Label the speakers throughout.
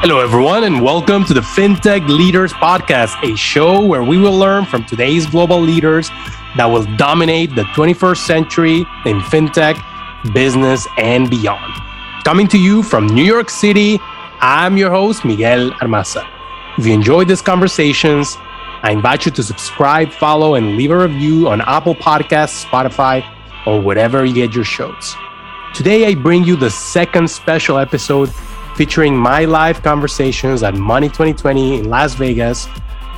Speaker 1: Hello, everyone, and welcome to the FinTech Leaders Podcast, a show where we will learn from today's global leaders that will dominate the 21st century in FinTech, business, and beyond. Coming to you from New York City, I'm your host, Miguel Armaza. If you enjoyed these conversations, I invite you to subscribe, follow, and leave a review on Apple Podcasts, Spotify, or wherever you get your shows. Today, I bring you the second special episode featuring my live conversations at Money 2020 in Las Vegas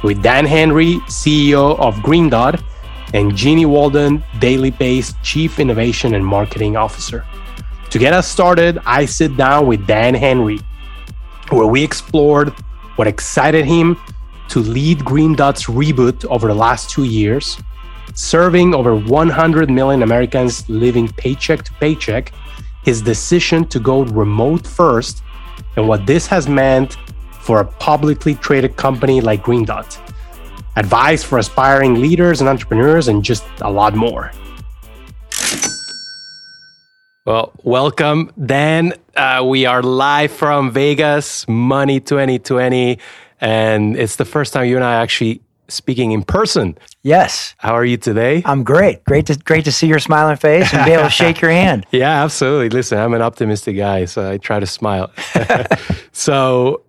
Speaker 1: with Dan Henry, CEO of Green Dot, and Jeanniey Walden, Daily Pay's Chief Innovation and Marketing Officer. To get us started, I sit down with Dan Henry, where we explored what excited him to lead Green Dot's reboot over the last two years, serving over 100 million Americans living paycheck to paycheck, his decision to go remote first and what this has meant for a publicly traded company like Green Dot. Advice for aspiring leaders and entrepreneurs, and just a lot more. Well, welcome, Dan. Uh, we are live from Vegas, Money 2020, and it's the first time you and I actually speaking in person.
Speaker 2: Yes.
Speaker 1: How are you today?
Speaker 2: I'm great. Great to great to see your smiling face and be able to shake your hand.
Speaker 1: Yeah, absolutely. Listen, I'm an optimistic guy, so I try to smile. so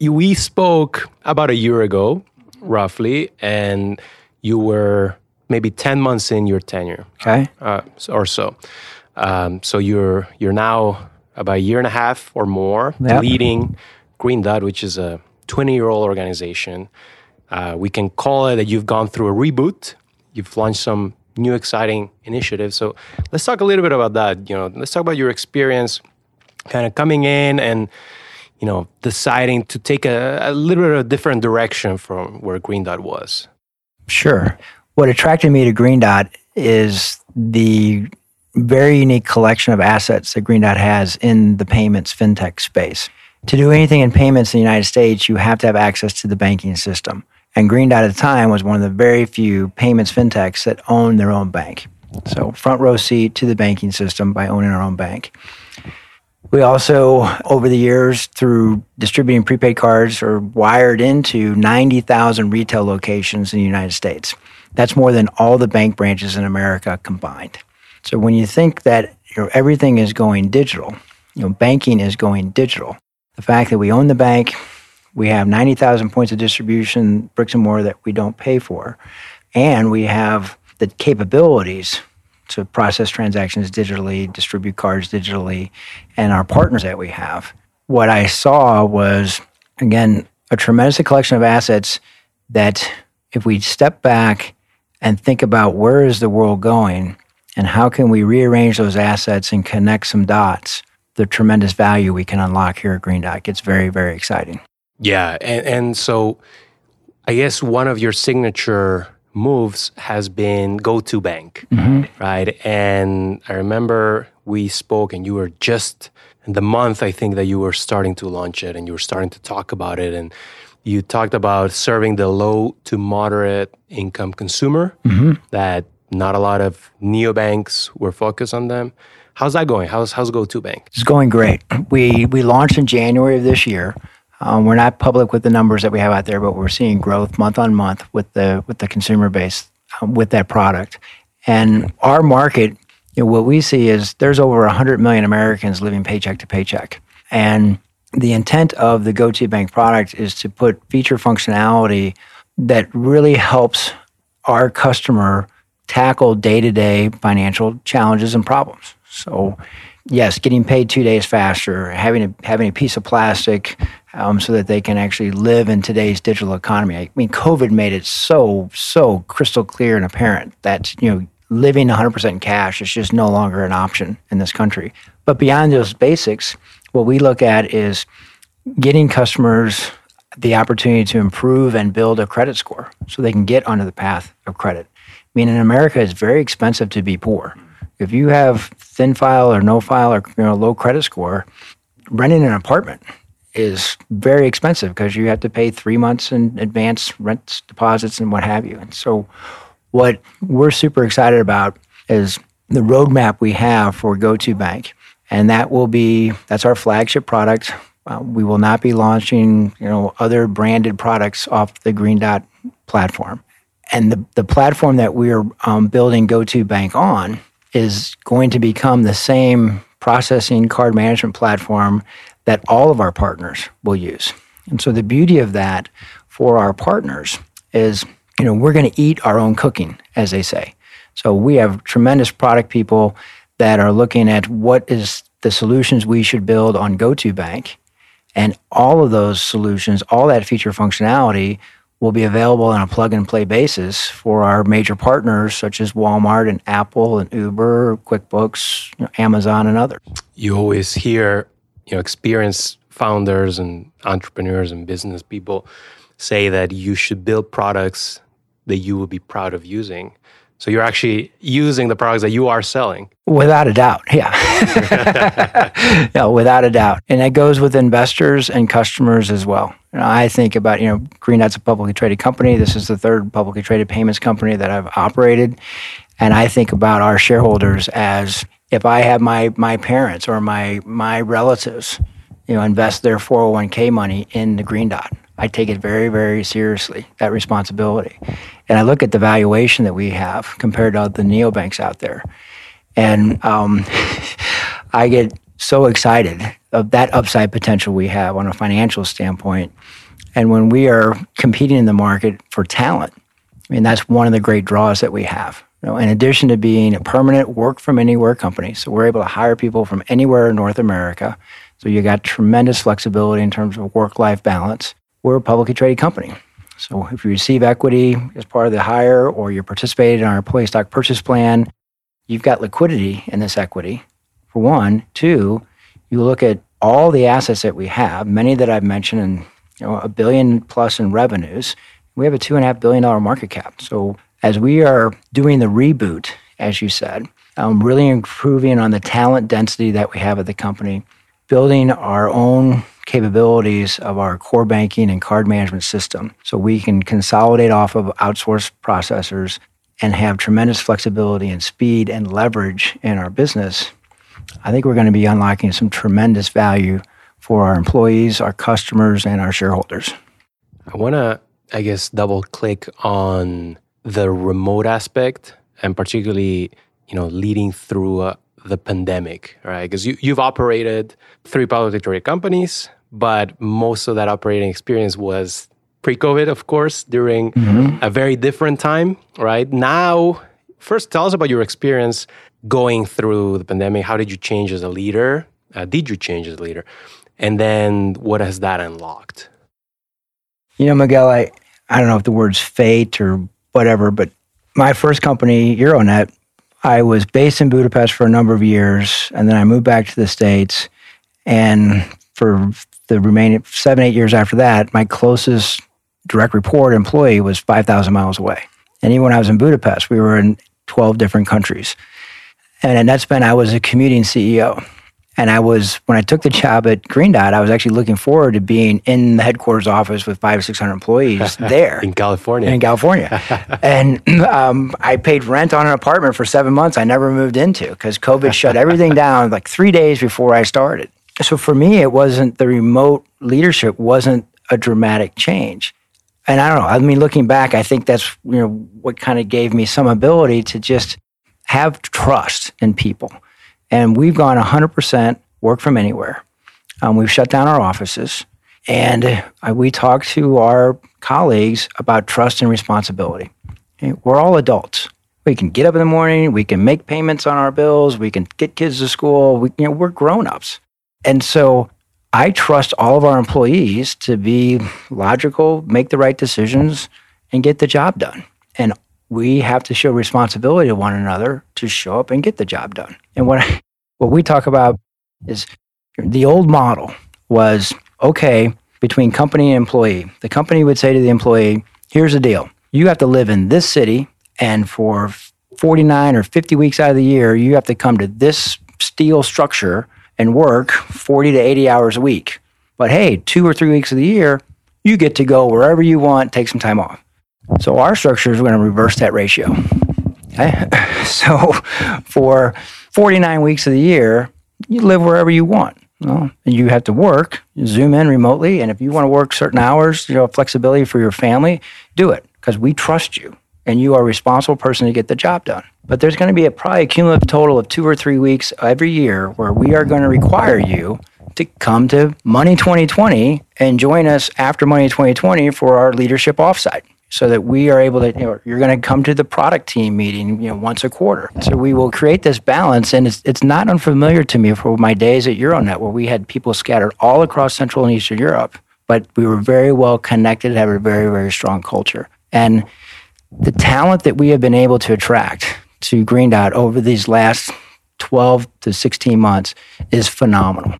Speaker 1: we spoke about a year ago, roughly, and you were maybe 10 months in your tenure.
Speaker 2: Okay.
Speaker 1: Uh, or so. Um, so you're you're now about a year and a half or more
Speaker 2: Yep.
Speaker 1: leading Green Dot, which is a 20 year old organization. Uh, we can call it that you've gone through a reboot. You've launched some new exciting initiatives. So let's talk a little bit about that. You know, let's talk about your experience, kind of coming in and you know deciding to take a, a little bit of a different direction from where Green Dot was.
Speaker 2: Sure. What attracted me to Green Dot is the very unique collection of assets that Green Dot has in the payments fintech space. To do anything in payments in the United States, you have to have access to the banking system. And Green Dot at the time was one of the very few payments fintechs that owned their own bank. So, front row seat to the banking system by owning our own bank. We also, over the years, through distributing prepaid cards, are wired into 90,000 retail locations in the United States. That's more than all the bank branches in America combined. So when you think that you know, everything is going digital, you know, banking is going digital. The fact that we own the bank, we have 90,000 points of distribution, bricks and mortar that we don't pay for, and we have the capabilities to process transactions digitally, distribute cards digitally, and our partners that we have. What I saw was, again, a tremendous collection of assets that if we step back and think about where is the world going and how can we rearrange those assets and connect some dots, the tremendous value we can unlock here at Green Dot gets very, very exciting.
Speaker 1: Yeah, and, and so I guess one of your signature moves has been GO2bank, mm-hmm. right? And I remember we spoke, and you were just in the month I think that you were starting to launch it, and you were starting to talk about it, and you talked about serving the low to moderate income consumer mm-hmm. that not a lot of neobanks were focused on them. How's that going? How's how's Go to Bank?
Speaker 2: It's going great. We we launched in January of this year. Um, we're not public with the numbers that we have out there, but we're seeing growth month on month with the with the consumer base um, with that product. And our market, you know, what we see is there's over 100 million Americans living paycheck to paycheck. And the intent of the GO2bank product is to put feature functionality that really helps our customer tackle day to day financial challenges and problems. So, yes, getting paid two days faster, having a, having a piece of plastic um, so that they can actually live in today's digital economy. I mean, COVID made it so, so crystal clear and apparent that, you know, living 100% in cash is just no longer an option in this country. But beyond those basics, what we look at is getting customers the opportunity to improve and build a credit score so they can get onto the path of credit. I mean, in America, it's very expensive to be poor. If you have thin file or no file or you know, low credit score, renting an apartment is very expensive because you have to pay three months in advance rent deposits and what have you. And so, what we're super excited about is the roadmap we have for GO2bank, and that will be that's our flagship product. Uh, we will not be launching, you know, other branded products off the Green Dot platform. And the, the platform that we're um, building GO2bank on is going to become the same processing card management platform that all of our partners will use. And so the beauty of that for our partners is, you know, we're going to eat our own cooking, as they say. So we have tremendous product people that are looking at what is the solutions we should build on GO2bank. And all of those solutions, all that feature functionality will be available on a plug and play basis for our major partners such as Walmart and Apple and Uber, QuickBooks, Amazon, and others.
Speaker 1: You always hear, you know, experienced founders and entrepreneurs and business people say that you should build products that you will be proud of using. So you're actually using the products that you are selling.
Speaker 2: Without a doubt, yeah. yeah, without a doubt. And that goes with investors and customers as well. You know, I think about, you know, Green Dot's a publicly traded company. This is the third publicly traded payments company that I've operated. And I think about our shareholders as if I have my my parents or my my relatives, you know, invest their 401k money in the Green Dot. I take it very, very seriously, that responsibility. And I look at the valuation that we have compared to the neobanks out there. And um, I get so excited of that upside potential we have on a financial standpoint. And when we are competing in the market for talent, I mean, that's one of the great draws that we have. Know, in addition to being a permanent work from anywhere company, so we're able to hire people from anywhere in North America. So you got tremendous flexibility in terms of work life balance. We're a publicly traded company. So if you receive equity as part of the hire or you're participating in our employee stock purchase plan, you've got liquidity in this equity, for one. Two, you look at all the assets that we have, many that I've mentioned, and you know, a billion plus in revenues. We have a two and a half billion dollar market cap. So as we are doing the reboot, as you said, um, really improving on the talent density that we have at the company, building our own capabilities of our core banking and card management system so we can consolidate off of outsourced processors and have tremendous flexibility and speed and leverage in our business, I think we're going to be unlocking some tremendous value for our employees, our customers, and our shareholders.
Speaker 1: I want to, I guess, double click on the remote aspect and particularly, you know, leading through uh, the pandemic, right? Because you, you've operated three publicly traded companies, but most of that operating experience was pre-COVID, of course, during mm-hmm. a very different time, right? Now, first, tell us about your experience going through the pandemic. How did you change as a leader? Uh, did you change as a leader? And then, what has that unlocked?
Speaker 2: You know, Miguel, I I don't know if the word's fate or whatever, but my first company, Euronet, I was based in Budapest for a number of years, and then I moved back to the States. And for the remaining seven, eight years after that, my closest direct report employee was 5,000 miles away. And even when I was in Budapest, we were in 12 different countries. And at Netspend, I was a commuting CEO. And I was, when I took the job at Green Dot, I was actually looking forward to being in the headquarters office with five or 600 employees there.
Speaker 1: in California.
Speaker 2: In California. and um, I paid rent on an apartment for seven months I never moved into because COVID shut everything down like three days before I started. So for me, it wasn't the remote leadership wasn't a dramatic change. And I don't know. I mean, looking back, I think that's you know what kind of gave me some ability to just have trust in people. And we've gone 100% work from anywhere. Um, we've shut down our offices, and uh, we talk to our colleagues about trust and responsibility. Okay? We're all adults. We can get up in the morning. We can make payments on our bills. We can get kids to school. We, you know, we're grown-ups. And so I trust all of our employees to be logical, make the right decisions, and get the job done. And we have to show responsibility to one another to show up and get the job done. And what I, what we talk about is the old model was okay between company and employee. The company would say to the employee, "Here's the deal: you have to live in this city, and for 49 or 50 weeks out of the year, you have to come to this steel structure." and work 40 to 80 hours a week. But hey, two or three weeks of the year, you get to go wherever you want, take some time off. So our structure is going to reverse that ratio. Okay? So for 49 weeks of the year, you live wherever you want. Well, you have to work, zoom in remotely, and if you want to work certain hours, you know, flexibility for your family, do it because we trust you and you are a responsible person to get the job done. But there's going to be a probably a cumulative total of two or three weeks every year where we are going to require you to come to Money 2020 and join us after Money 2020 for our leadership offsite so that we are able to, you know, you're going to come to the product team meeting, you know, once a quarter. So we will create this balance. And it's, it's not unfamiliar to me for my days at Euronet where we had people scattered all across Central and Eastern Europe, but we were very well connected, have a very, very strong culture. And the talent that we have been able to attract to Green Dot over these last 12 to 16 months is phenomenal.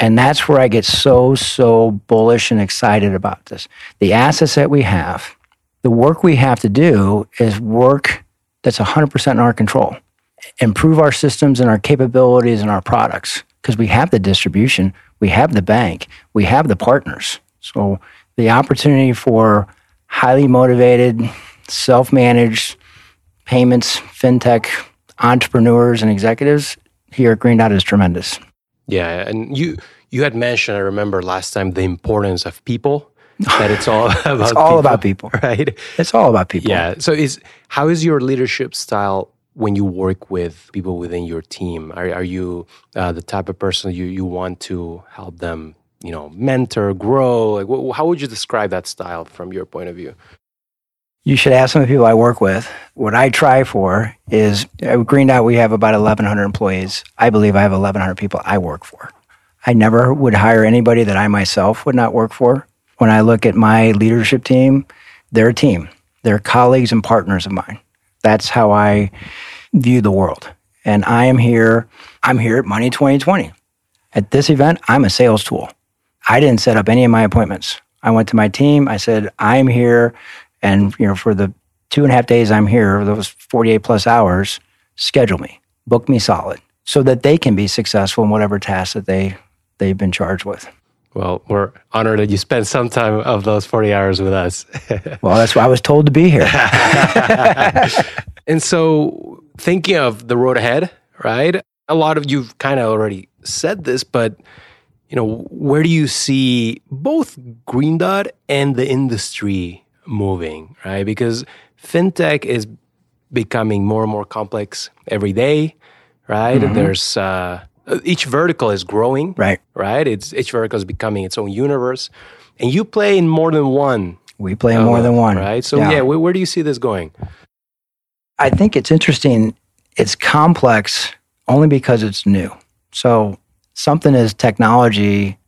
Speaker 2: And that's where I get so, so bullish and excited about this. The assets that we have, the work we have to do is work that's 100% in our control. Improve our systems and our capabilities and our products because we have the distribution, we have the bank, we have the partners. So the opportunity for highly motivated, self managed payments, fintech entrepreneurs and executives here at Green Dot is tremendous.
Speaker 1: Yeah, and you you had mentioned, I remember last time, the importance of people. That it's all about.
Speaker 2: it's all
Speaker 1: people,
Speaker 2: about people,
Speaker 1: right?
Speaker 2: It's all about people.
Speaker 1: Yeah. So, is how is your leadership style when you work with people within your team? Are are you uh, the type of person you you want to help them, you know, mentor, grow? Like, wh- how would you describe that style from your point of view?
Speaker 2: You should ask some of the people I work with. What I try for is at Green Dot, we have about 1,100 employees. I believe I have 1,100 people I work for. I never would hire anybody that I myself would not work for. When I look at my leadership team, they're a team, they're colleagues and partners of mine. That's how I view the world. And I am here, I'm here at Money 2020. At this event, I'm a sales tool. I didn't set up any of my appointments. I went to my team, I said, I'm here and you know, for the two and a half days I'm here, those 48 plus hours, schedule me, book me solid, so that they can be successful in whatever task that they they've been charged with.
Speaker 1: Well, we're honored that you spent some time of those 40 hours with us.
Speaker 2: well, that's why I was told to be here.
Speaker 1: and so, thinking of the road ahead, right? A lot of you've kind of already said this, but you know, where do you see both Green Dot and the industry moving, right? Because fintech is becoming more and more complex every day, right? Mm-hmm. There's uh, each vertical is growing,
Speaker 2: right?
Speaker 1: Right. It's each vertical is becoming its own universe, and you play in more than one.
Speaker 2: We play in uh, more than one,
Speaker 1: right? So yeah, yeah where, where do you see this going?
Speaker 2: I think it's interesting. It's complex only because it's new. So something is technology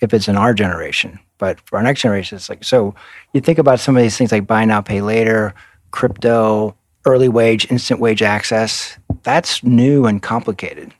Speaker 2: if it's in our generation but for our next generation, it's like so. You think about some of these things like buy now, pay later, crypto, early wage, instant wage access. That's new and complicated.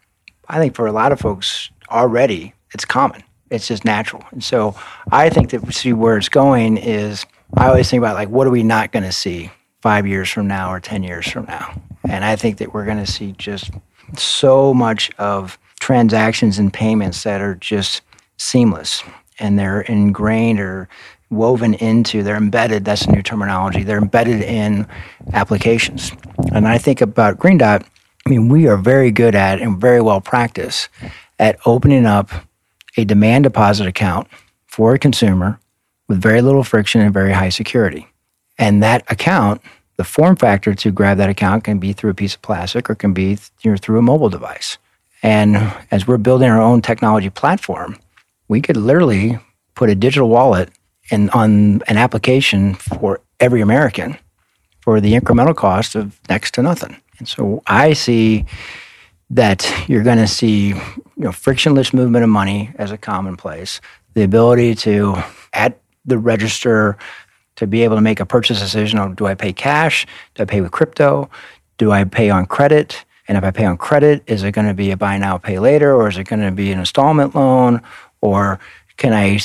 Speaker 2: I think for a lot of folks already, it's common. It's just natural. And so I think that we see where it's going is I always think about like what are we not going to see five years from now or ten years from now, and I think that we're going to see just so much of transactions and payments that are just seamless and they're ingrained or woven into, they're embedded, that's a new terminology, they're embedded in applications. And I think about Green Dot, mean, we are very good at and very well practiced at opening up a demand deposit account for a consumer with very little friction and very high security. And that account, the form factor to grab that account can be through a piece of plastic or can be you know, through a mobile device. And as we're building our own technology platform, we could literally put a digital wallet in, on an application for every American for the incremental cost of next to nothing. And so I see that you're going to see you know, frictionless movement of money as a commonplace, the ability to, at the register, to be able to make a purchase decision on do I pay cash? Do I pay with crypto? Do I pay on credit? And if I pay on credit, is it going to be a buy now, pay later, or is it going to be an installment loan? Or can I,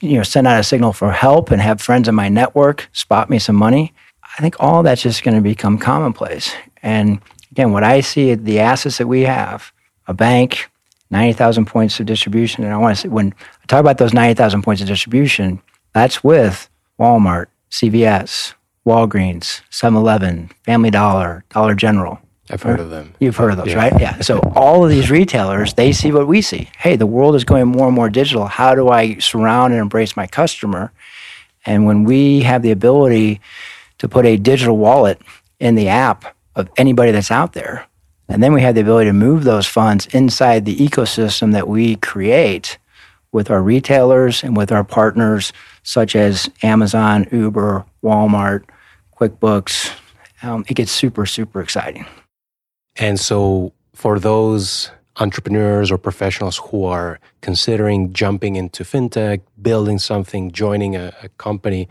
Speaker 2: you know, send out a signal for help and have friends in my network spot me some money? I think all that's just going to become commonplace. And again, what I see the assets that we have, a bank, 90,000 points of distribution. And I want to say, when I talk about those 90,000 points of distribution, that's with Walmart, CVS, Walgreens, 7 Eleven, Family Dollar, Dollar General.
Speaker 1: I've heard of them.
Speaker 2: You've heard of those, yeah. right? Yeah. So all of these retailers, they see what we see. Hey, the world is going more and more digital. How do I surround and embrace my customer? And when we have the ability to put a digital wallet in the app of anybody that's out there, and then we have the ability to move those funds inside the ecosystem that we create with our retailers and with our partners, such as Amazon, Uber, Walmart, QuickBooks. Um, it gets super, super exciting.
Speaker 1: And so, for those entrepreneurs or professionals who are considering jumping into fintech, building something, joining a, a, company,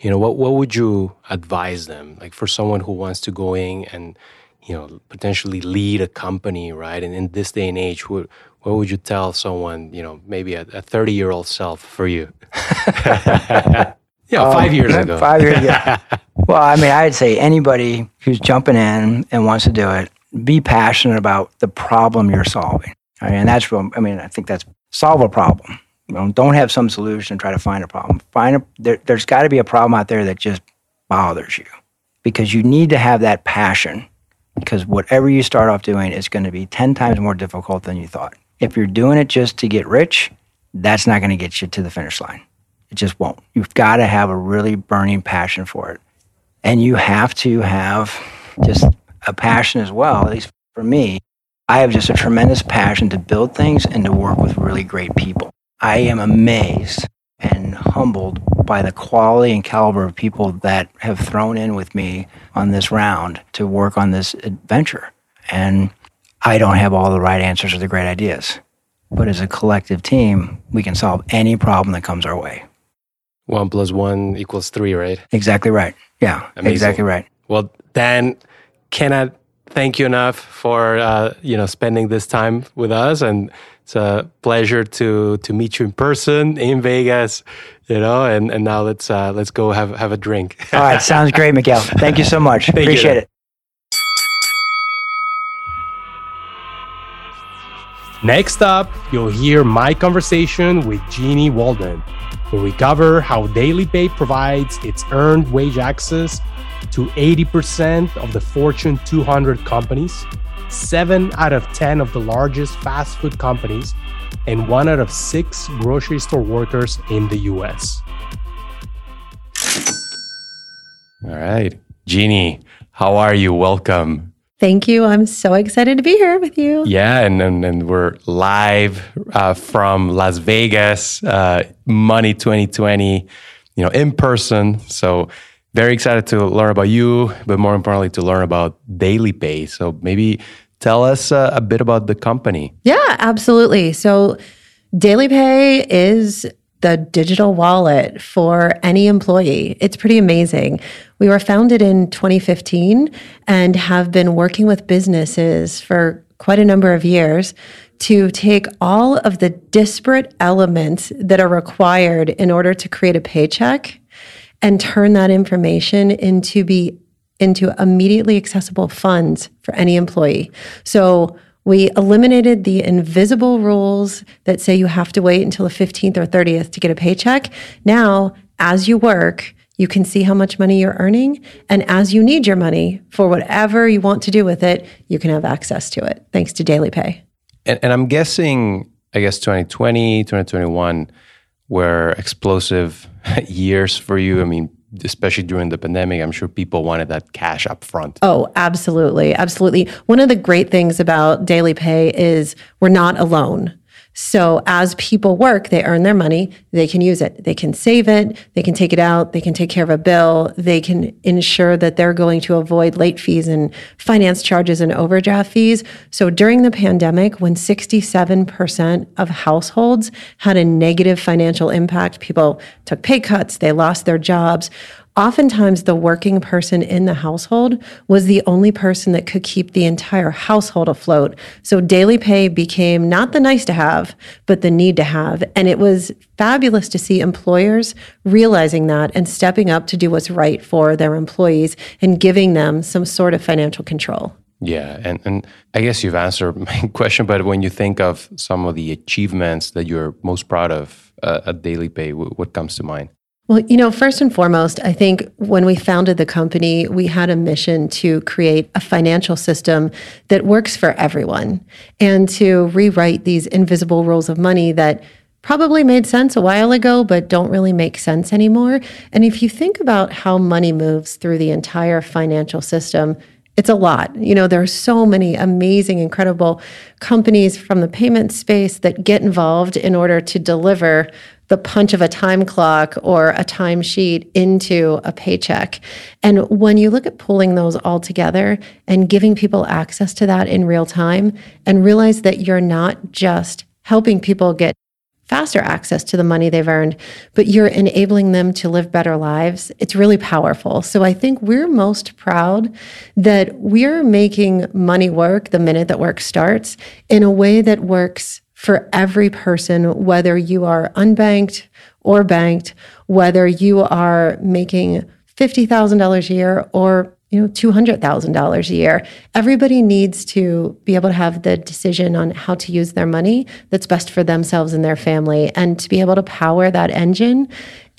Speaker 1: you know, what, what would you advise them? Like for someone who wants to go in and, you know, potentially lead a company, right? And in this day and age, what, what would you tell someone, you know, maybe a 30 year old self for you? yeah, um, five years ago.
Speaker 2: Five years ago. well, I mean, I'd say anybody who's jumping in and wants to do it, be passionate about the problem you're solving. Right? And that's real, I mean, I think that's solve a problem. Don't have some solution and try to find a problem. Find a, there, there's got to be a problem out there that just bothers you because you need to have that passion because whatever you start off doing is going to be 10 times more difficult than you thought. If you're doing it just to get rich, that's not going to get you to the finish line. It just won't. You've got to have a really burning passion for it. And you have to have just a passion as well, at least for me. I have just a tremendous passion to build things and to work with really great people. I am amazed and humbled by the quality and caliber of people that have thrown in with me on this round to work on this adventure. And I don't have all the right answers or the great ideas. But as a collective team, we can solve any problem that comes our way.
Speaker 1: One plus one equals three, right?
Speaker 2: Exactly right. Yeah, Amazing. exactly right.
Speaker 1: Well, Dan, cannot thank you enough for uh, you know spending this time with us, and it's a pleasure to to meet you in person in Vegas. You know, and, and now let's uh, let's go have have a drink.
Speaker 2: All right, sounds great, Miguel. Thank you so much. Appreciate you. it.
Speaker 1: Next up, you'll hear my conversation with Jeanniey Walden, where we cover how DailyPay provides its earned wage access to 80% of the Fortune 200 companies, 7 out of 10 of the largest fast food companies, and 1 out of 6 grocery store workers in the US. All right. Jeanniey, how are you? Welcome.
Speaker 3: Thank you. I'm so excited to be here with you.
Speaker 1: Yeah, and and, and we're live uh, from Las Vegas, uh, Money 2020, you know, in person. So very excited to learn about you, but more importantly, to learn about Daily Pay. So maybe tell us uh, a bit about the company.
Speaker 3: Yeah, absolutely. So Daily Pay is the digital wallet for any employee. It's pretty amazing. We were founded in 2015 and have been working with businesses for quite a number of years to take all of the disparate elements that are required in order to create a paycheck and turn that information into be into immediately accessible funds for any employee. So we eliminated the invisible rules that say you have to wait until the 15th or 30th to get a paycheck. Now, as you work, you can see how much money you're earning. And as you need your money for whatever you want to do with it, you can have access to it thanks to DailyPay.
Speaker 1: And, and I'm guessing, I guess 2020, 2021 were explosive years for you. I mean, especially during the pandemic, I'm sure people wanted that cash up front.
Speaker 3: Oh, absolutely. Absolutely. One of the great things about Daily Pay is we're not alone. So as people work, they earn their money, they can use it. They can save it, they can take it out, they can take care of a bill, they can ensure that they're going to avoid late fees and finance charges and overdraft fees. So during the pandemic, when 67% of households had a negative financial impact, people took pay cuts, they lost their jobs oftentimes the working person in the household was the only person that could keep the entire household afloat. So daily pay became not the nice to have, but the need to have. And it was fabulous to see employers realizing that and stepping up to do what's right for their employees and giving them some sort of financial control.
Speaker 1: Yeah, and, and I guess you've answered my question, but when you think of some of the achievements that you're most proud of uh, at DailyPay, what comes to mind?
Speaker 3: Well, you know, first and foremost, I think when we founded the company, we had a mission to create a financial system that works for everyone and to rewrite these invisible rules of money that probably made sense a while ago, but don't really make sense anymore. And if you think about how money moves through the entire financial system, it's a lot. You know, there are so many amazing, incredible companies from the payment space that get involved in order to deliver the punch of a time clock or a timesheet into a paycheck. And when you look at pulling those all together and giving people access to that in real time and realize that you're not just helping people get faster access to the money they've earned, but you're enabling them to live better lives. It's really powerful. So I think we're most proud that we're making money work the minute that work starts in a way that works for every person, whether you are unbanked or banked, whether you are making $50,000 a year or you know $200,000 a year. Everybody needs to be able to have the decision on how to use their money that's best for themselves and their family and to be able to power that engine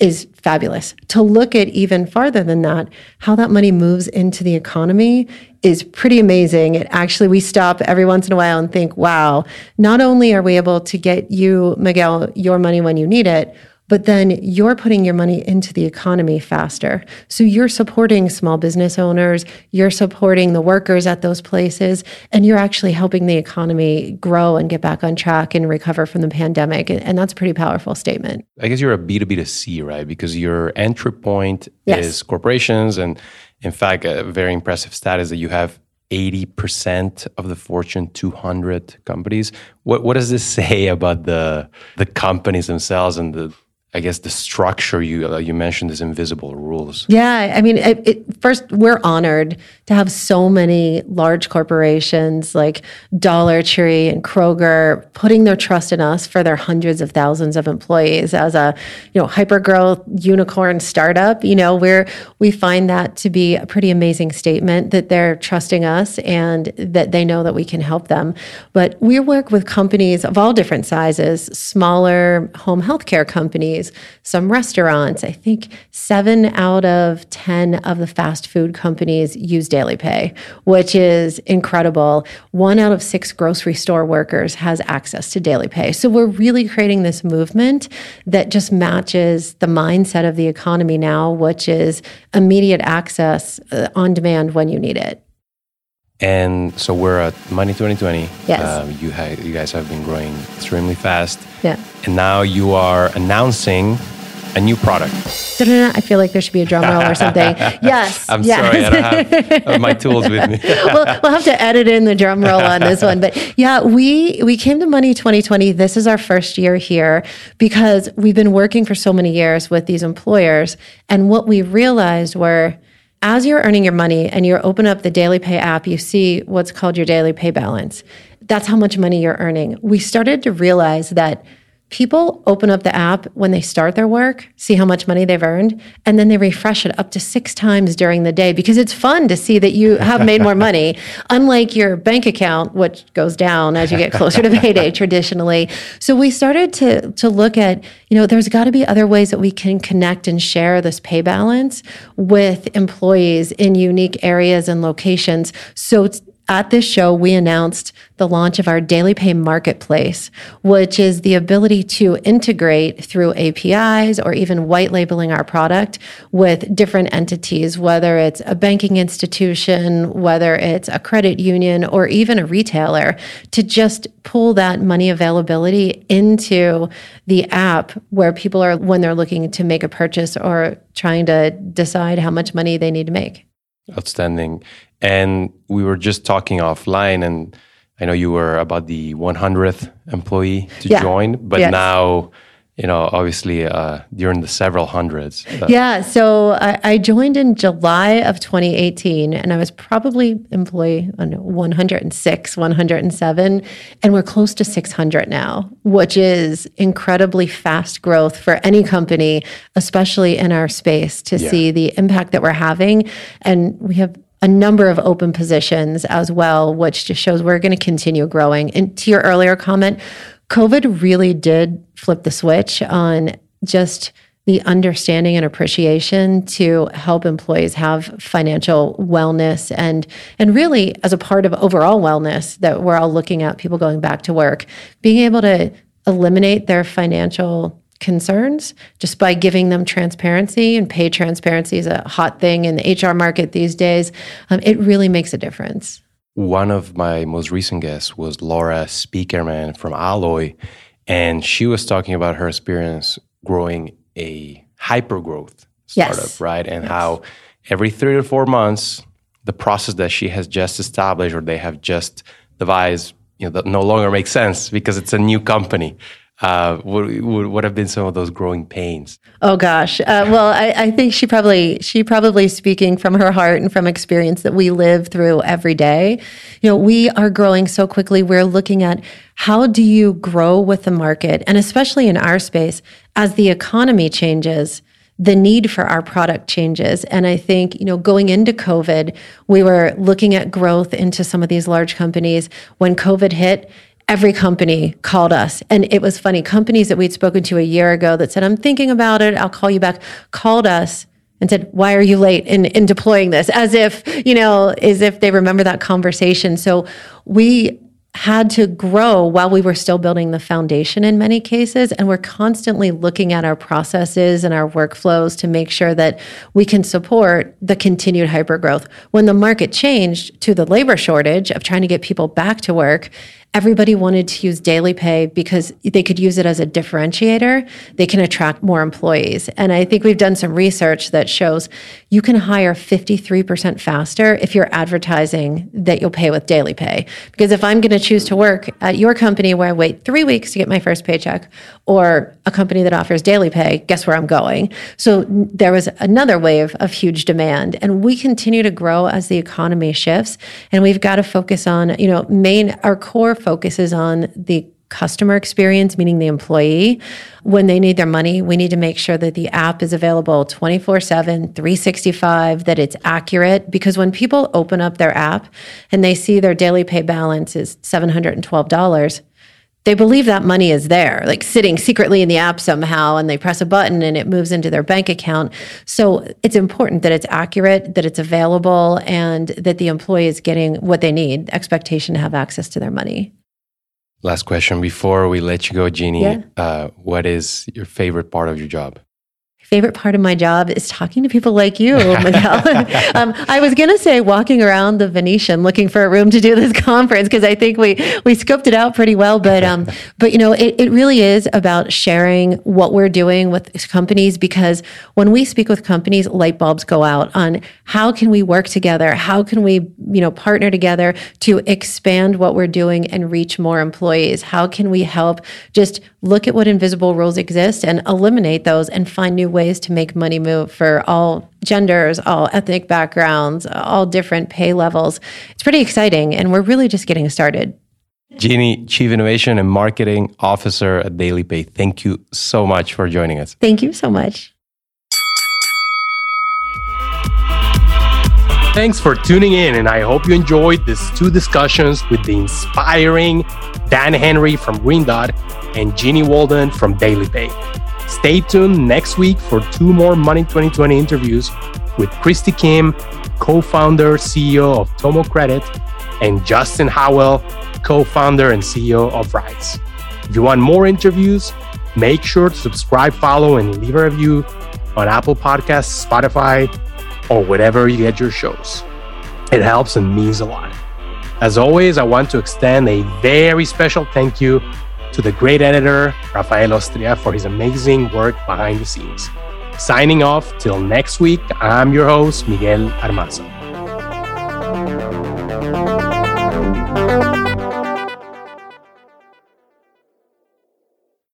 Speaker 3: is fabulous. To look at even farther than that, how that money moves into the economy is pretty amazing. It actually, we stop every once in a while and think, wow, not only are we able to get you, Miguel, your money when you need it, but then you're putting your money into the economy faster. So you're supporting small business owners, you're supporting the workers at those places, and you're actually helping the economy grow and get back on track and recover from the pandemic. And that's a pretty powerful statement.
Speaker 1: I guess you're a B2B to C, right? Because your entry point yes. is corporations. And in fact, a very impressive stat is that you have 80% of the Fortune 200 companies. What, what does this say about the, the companies themselves and the I guess the structure you uh, you mentioned is invisible rules.
Speaker 3: Yeah, I mean, it, it, first we're honored to have so many large corporations like Dollar Tree and Kroger putting their trust in us for their hundreds of thousands of employees as a you know hyper growth unicorn startup. You know, where we find that to be a pretty amazing statement that they're trusting us and that they know that we can help them. But we work with companies of all different sizes, smaller home healthcare companies some restaurants. I think seven out of 10 of the fast food companies use Daily Pay, which is incredible. One out of six grocery store workers has access to Daily Pay. So we're really creating this movement that just matches the mindset of the economy now, which is immediate access uh, on demand when you need it.
Speaker 1: And so we're at Money 2020.
Speaker 3: Yes. Um,
Speaker 1: you, ha- you guys have been growing extremely fast.
Speaker 3: Yeah.
Speaker 1: And now you are announcing a new product.
Speaker 3: I feel like there should be a drum roll or something. Yes.
Speaker 1: I'm
Speaker 3: yes.
Speaker 1: sorry, I don't have, have my tools with me.
Speaker 3: we'll, we'll have to edit in the drum roll on this one. But yeah, we we came to Money 2020. This is our first year here because we've been working for so many years with these employers. And what we realized were as you're earning your money and you open up the Daily Pay app, you see what's called your daily pay balance. That's how much money you're earning. We started to realize that people open up the app when they start their work, see how much money they've earned, and then they refresh it up to six times during the day because it's fun to see that you have made more money, unlike your bank account, which goes down as you get closer to payday traditionally. So we started to, to look at, you know, there's got to be other ways that we can connect and share this pay balance with employees in unique areas and locations. So at this show, we announced the launch of our Daily Pay Marketplace, which is the ability to integrate through APIs or even white labeling our product with different entities, whether it's a banking institution, whether it's a credit union, or even a retailer, to just pull that money availability into the app where people are when they're looking to make a purchase or trying to decide how much money they need to make.
Speaker 1: Outstanding. And we were just talking offline, and I know you were about the 100th employee to yeah. join, but yes. now, you know, obviously uh, you're in the several hundreds.
Speaker 3: yeah. So I, I, joined in July of 2018, and I was probably employee know, 106, 107, and we're close to 600 now, which is incredibly fast growth for any company, especially in our space, to yeah. see the impact that we're having. And we have a number of open positions as well, which just shows we're going to continue growing. And to your earlier comment, COVID really did flip the switch on just the understanding and appreciation to help employees have financial wellness and and really as a part of overall wellness that we're all looking at people going back to work being able to eliminate their financial concerns just by giving them transparency and pay transparency is a hot thing in the HR market these days. Um, it really makes a difference.
Speaker 1: One of my most recent guests was Laura Spiekerman from Alloy, and she was talking about her experience growing a hyper growth startup, yes. right? And yes. how every three to four months, the process that she has just established or they have just devised, you know, that no longer makes sense because it's a new company uh, what, what have been some of those growing pains?
Speaker 3: Oh gosh, uh, well, I, I, think she probably she probably speaking from her heart and from experience that we live through every day. You know, we are growing so quickly. We're looking at how do you grow with the market, and especially in our space, as the economy changes the need for our product changes. And I think, you know, going into COVID, we were looking at growth into some of these large companies. When COVID hit, every company called us. And it was funny. Companies that we'd spoken to a year ago that said, I'm thinking about it, I'll call you back, called us and said, Why are you late in, in deploying this? As if, you know, as if they remember that conversation. So we had to grow while we were still building the foundation in many cases. And we're constantly looking at our processes and our workflows to make sure that we can support the continued hypergrowth. When the market changed to the labor shortage of trying to get people back to work, everybody wanted to use daily pay because they could use it as a differentiator. They can attract more employees. And I think we've done some research that shows you can hire 53% faster if you're advertising that you'll pay with daily pay. Because if I'm going to choose to work at your company where I wait three weeks to get my first paycheck or a company that offers daily pay, guess where I'm going? So there was another wave of huge demand. And we continue to grow as the economy shifts. And we've got to focus on, you know, main, our core focuses on the customer experience, meaning the employee. When they need their money, we need to make sure that the app is available 24 7, 365, that it's accurate. Because when people open up their app and they see their daily pay balance is $712, they believe that money is there, like sitting secretly in the app somehow, and they press a button and it moves into their bank account. So it's important that it's accurate, that it's available, and that the employee is getting what they need expectation to have access to their money.
Speaker 1: Last question before we let you go, Jeanniey. Yeah. Uh, what is your favorite part of your job?
Speaker 3: Favorite part of my job is talking to people like you, Miguel. um, I was going to say walking around the Venetian looking for a room to do this conference because I think we we scoped it out pretty well. But um, but you know, it, it really is about sharing what we're doing with companies because when we speak with companies, light bulbs go out on how can we work together, how can we you know partner together to expand what we're doing and reach more employees. How can we help just look at what invisible rules exist and eliminate those and find new ways to make money move for all genders, all ethnic backgrounds, all different pay levels. It's pretty exciting, and we're really just getting started.
Speaker 1: Jeanniey, Chief Innovation and Marketing Officer at Daily Pay, thank you so much for joining us.
Speaker 3: Thank you so much.
Speaker 1: Thanks for tuning in, and I hope you enjoyed these two discussions with the inspiring Dan Henry from Green Dot and Jeanniey Walden from Daily Pay. Stay tuned next week for two more Money 2020 interviews with Kristy Kim, co founder, CEO of Tomo Credit, and Justin Howell, co founder and CEO of Rise. If you want more interviews, make sure to subscribe, follow, and leave a review on Apple Podcasts, Spotify, or wherever you get your shows. It helps and means a lot. As always, I want to extend a very special thank you to the great editor, Rafael Ostria, for his amazing work behind the scenes. Signing off till next week, I'm your host, Miguel Armaza.